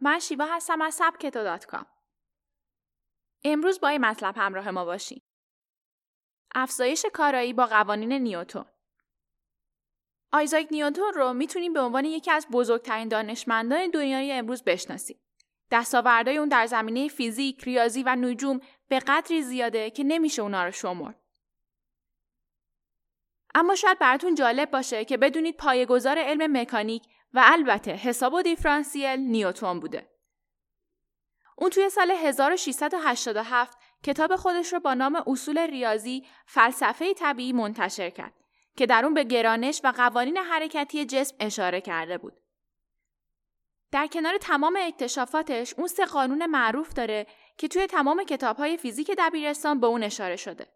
من شیوا هستم از سبکتو dot com. امروز با این مطلب همراه ما باشین. افزایش کارایی با قوانین نیوتون آیزاک نیوتون رو می‌تونیم به عنوان یکی از بزرگترین دانشمندان دنیای امروز بشناسیم. دستاوردهای اون در زمینه فیزیک، ریاضی و نجوم به قدری زیاده که نمیشه اونا رو شمرد. اما شاید براتون جالب باشه که بدونید پایه‌گذار علم مکانیک و البته حساب و دیفرانسیل نیوتون بوده. اون توی سال 1687 کتاب خودش رو با نام اصول ریاضی فلسفه طبیعی منتشر کرد که در اون به گرانش و قوانین حرکتی جسم اشاره کرده بود. در کنار تمام اکتشافاتش اون سه قانون معروف داره که توی تمام کتابهای فیزیک دبیرستان به اون اشاره شده.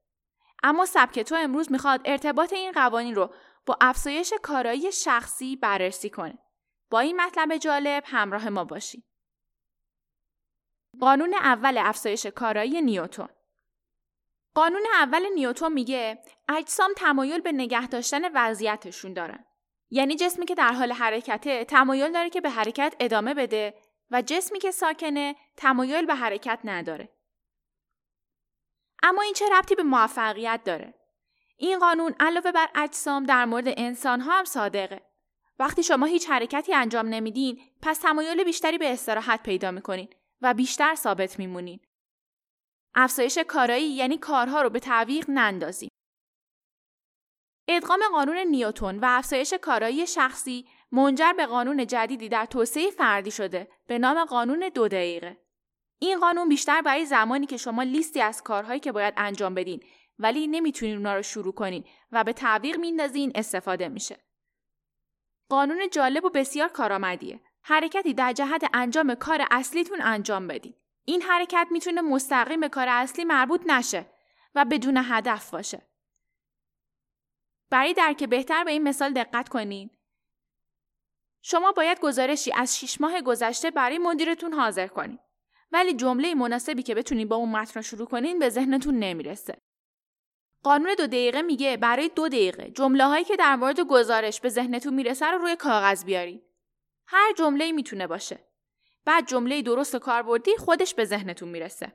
اما سبک تو امروز می‌خواد ارتباط این قوانین رو با افزایش کارایی شخصی بررسی کنه. با این مطلب جالب همراه ما باشید. قانون اول افزایش کارایی نیوتون قانون اول نیوتون میگه اجسام تمایل به نگه داشتن وضعیتشون دارن. یعنی جسمی که در حال حرکته تمایل داره که به حرکت ادامه بده و جسمی که ساکنه تمایل به حرکت نداره. اما این چه ربطی به موفقیت داره؟ این قانون علاوه بر اجسام در مورد انسان ها هم صادقه. وقتی شما هیچ حرکتی انجام نمیدین پس تمایل بیشتری به استراحت پیدا می‌کنین و بیشتر ثابت میمونین. افزایش کارایی یعنی کارها رو به تعویق نندازیم. ادغام قانون نیوتون و افزایش کارایی شخصی منجر به قانون جدیدی در توسعه فردی شده به نام قانون دو دقیقه. این قانون بیشتر برای زمانی که شما لیستی از کارهایی که باید انجام بدین ولی نمی‌تونین اونا رو شروع کنین و به تعویق میندازین استفاده میشه. قانون جالب و بسیار کارآمدیه. حرکتی در جهت انجام کار اصلیتون انجام بدین. این حرکت می‌تونه مستقیم به کار اصلی مربوط نشه و بدون هدف باشه. برای درک بهتر به این مثال دقت کنین. شما باید گزارشی از 6 ماه گذشته برای مدیرتون حاضر کنید. ولی جمله مناسبی که بتونین با اون متن شروع کنین به ذهنتون نمی‌رسه. قانون دو دقیقه میگه برای دو دقیقه جمله هایی که در مورد گزارش به ذهنتون می‌رسه رو روی کاغذ بیارین. هر جمله می‌تونه باشه. بعد جمله درست کاربردی خودش به ذهنتون می‌رسه.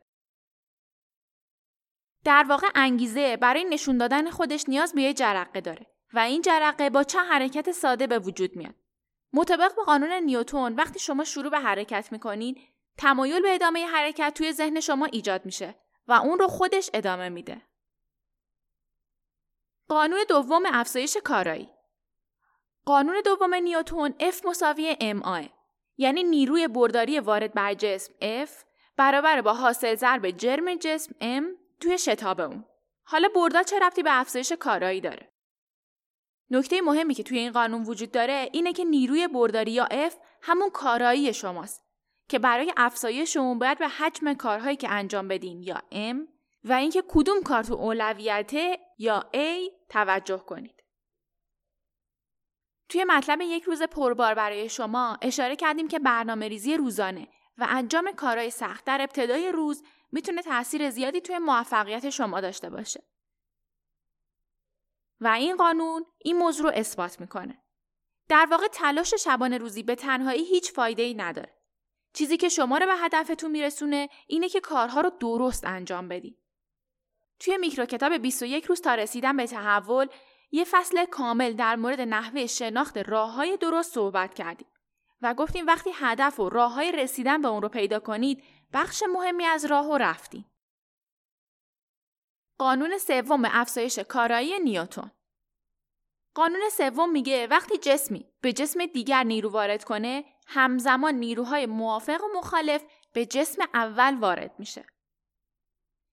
در واقع انگیزه برای نشون دادن خودش نیاز به یه جرقه داره و این جرقه با چه حرکت ساده به وجود میاد. مطابق با قانون نیوتون وقتی شما شروع به حرکت می‌کنین تمایل به ادامه حرکت توی ذهن شما ایجاد میشه و اون رو خودش ادامه میده. قانون دوم افزایش کارایی قانون دوم نیوتون F مساوی m یعنی نیروی برداری وارد بر جسم F برابر با حاصل ضرب جرم جسم M توی شتاب اون. حالا بردا چه ربطی به افزایش کارایی داره؟ نکته مهمی که توی این قانون وجود داره اینه که نیروی برداری یا F همون کارایی شماست که برای افزایش اون باید به حجم کارهایی که انجام بدین یا M و اینکه کدوم کار تو اولویته یا A توجه کنید. توی مطلب یک روز پربار برای شما اشاره کردیم که برنامه ریزی روزانه و انجام کارهای سخت در ابتدای روز می‌تونه تاثیر زیادی توی موفقیت شما داشته باشه. و این قانون این موضوع رو اثبات می‌کنه. در واقع تلاش شبانه روزی به تنهایی هیچ فایده ای نداره. چیزی که شما رو به هدفتون میرسونه اینه که کارها رو درست انجام بدید. توی میکرو کتاب 21 روز تا رسیدن به تحول یه فصل کامل در مورد نحوه شناخت راه های درست صحبت کردیم و گفتیم وقتی هدف و راه های رسیدن به اون رو پیدا کنید بخش مهمی از راه و رفتیم. قانون سوم افزایش کارایی نیوتون قانون سوم میگه وقتی جسمی به جسم دیگر نیرو وارد کنه همزمان نیروهای موافق و مخالف به جسم اول وارد میشه.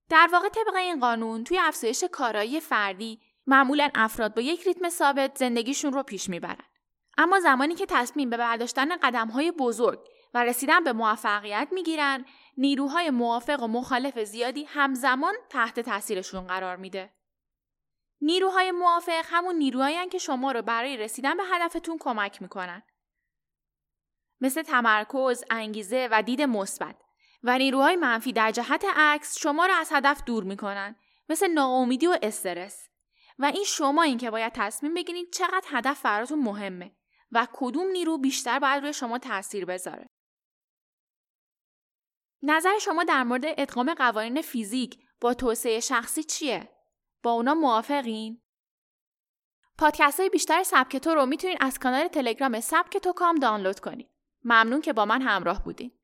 در واقع طبق این قانون توی افزایش کارایی فردی معمولا افراد با یک ریتم ثابت زندگیشون رو پیش می‌برن. اما زمانی که تصمیم به برداشتن قدمهای بزرگ و رسیدن به موفقیت می‌گیرن نیروهای موافق و مخالف زیادی همزمان تحت تاثیرشون قرار میده. نیروهای موافق همون نیروهایی که شما رو برای رسیدن به هدفتون کمک می‌کنن. مثل تمرکز، انگیزه و دید مثبت و نیروهای منفی در جهت عکس شما را از هدف دور می‌کنن مثل ناامیدی و استرس و این شما این که باید تصمیم بگیرید چقدر هدف براتون مهمه و کدوم نیرو بیشتر باید روی شما تاثیر بذاره نظر شما در مورد ادغام قوانین فیزیک با توسعه شخصی چیه؟ با اونا موافقین؟ پادکست های بیشتر سبک تو رو می‌تونید از کانال تلگرام سبک تو کام دانلود کنید. ممنون که با من همراه بودین.